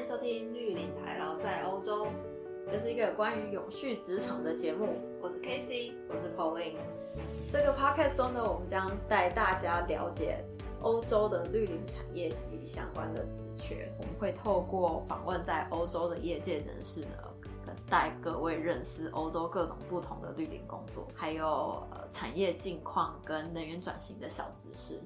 迎收听绿林台劳在欧洲，这是一个关于永续职场的节目。我是 Casey，我是 Pauline。这个 podcast 中呢，我们将带大家了解欧洲的绿林产业及相关的职缺。我们会透过访问在欧洲的业界人士呢，带各位认识欧洲各种不同的绿林工作，还有呃产业近况跟能源转型的小知识。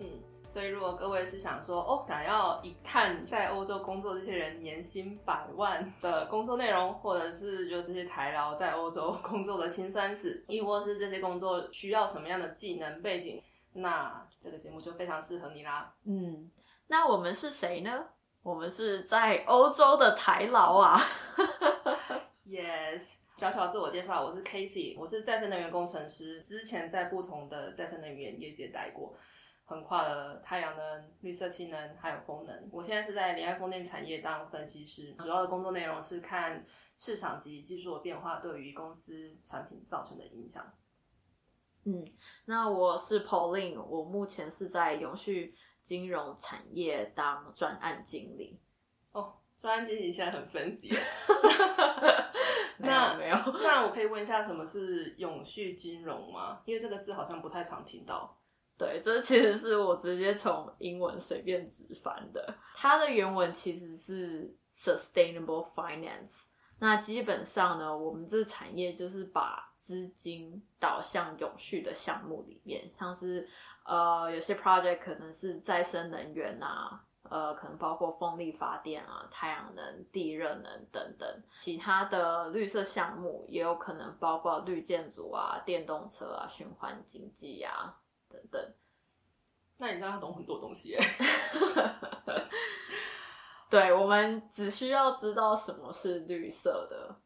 嗯。所以，如果各位是想说哦，想要一探在欧洲工作这些人年薪百万的工作内容，或者是就是这些台劳在欧洲 工作的辛酸史，亦或是这些工作需要什么样的技能背景，那这个节目就非常适合你啦。嗯，那我们是谁呢？我们是在欧洲的台劳啊。Yes，小小自我介绍，我是 Casey，我是再生能源工程师，之前在不同的再生能源业界待过。横跨了太阳能、绿色氢能，还有风能。我现在是在联爱风电产业当分析师，主要的工作内容是看市场及技术的变化对于公司产品造成的影响。嗯，那我是 Pauline，我目前是在永续金融产业当专案经理。哦，专案经理现在很分析。那没有，那我可以问一下，什么是永续金融吗？因为这个字好像不太常听到。对，这其实是我直接从英文随便直翻的。它的原文其实是 sustainable finance。那基本上呢，我们这产业就是把资金导向永续的项目里面，像是呃有些 project 可能是再生能源啊，呃可能包括风力发电啊、太阳能、地热能等等。其他的绿色项目也有可能包括绿建筑啊、电动车啊、循环经济啊。等等，那你知道要懂很多东西 对，我们只需要知道什么是绿色的，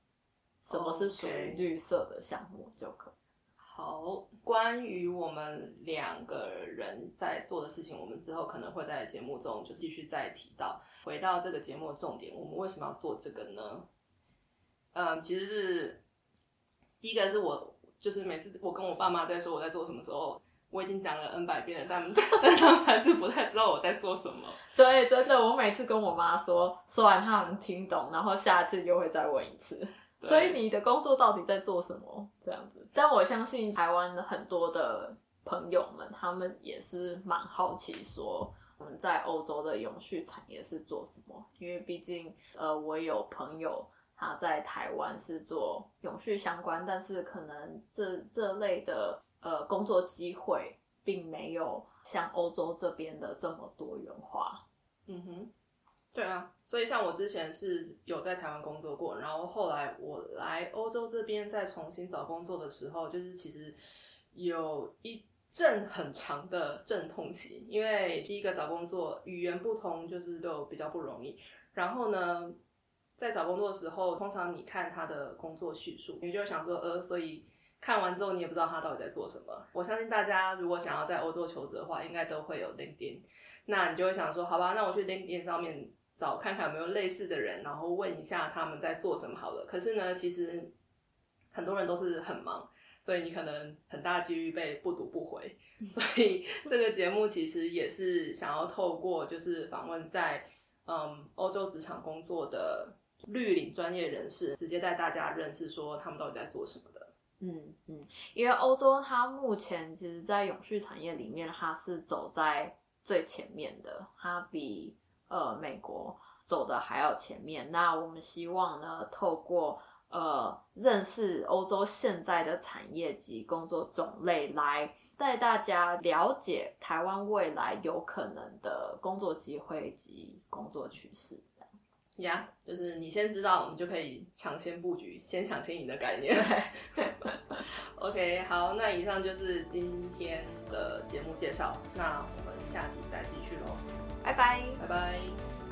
什么是属于绿色的项目就可。好，关于我们两个人在做的事情，我们之后可能会在节目中就继续再提到。回到这个节目的重点，我们为什么要做这个呢？嗯，其实是第一个是我，就是每次我跟我爸妈在说我在做什么时候。我已经讲了 N 百遍了，但 但他们还是不太知道我在做什么。对，真的，我每次跟我妈说，说完他们听懂，然后下次又会再问一次。所以你的工作到底在做什么？这样子。但我相信台湾很多的朋友们，他们也是蛮好奇，说我们在欧洲的永续产业是做什么？因为毕竟，呃，我有朋友他在台湾是做永续相关，但是可能这这类的。呃，工作机会并没有像欧洲这边的这么多元化。嗯哼，对啊，所以像我之前是有在台湾工作过，然后后来我来欧洲这边再重新找工作的时候，就是其实有一阵很长的阵痛期，因为第一个找工作语言不通，就是都比较不容易。然后呢，在找工作的时候，通常你看他的工作叙述，你就想说，呃，所以。看完之后，你也不知道他到底在做什么。我相信大家如果想要在欧洲求职的话，应该都会有 LinkedIn。那你就会想说，好吧，那我去 LinkedIn 上面找看看有没有类似的人，然后问一下他们在做什么好了。可是呢，其实很多人都是很忙，所以你可能很大几率被不读不回。所以这个节目其实也是想要透过就是访问在嗯欧洲职场工作的绿领专业人士，直接带大家认识说他们到底在做什么的。嗯嗯，因为欧洲它目前其实，在永续产业里面，它是走在最前面的，它比呃美国走的还要前面。那我们希望呢，透过呃认识欧洲现在的产业及工作种类，来带大家了解台湾未来有可能的工作机会及工作趋势。呀，就是你先知道，我们就可以抢先布局，先抢先赢的概念。OK，好，那以上就是今天的节目介绍，那我们下集再继续喽，拜拜，拜拜。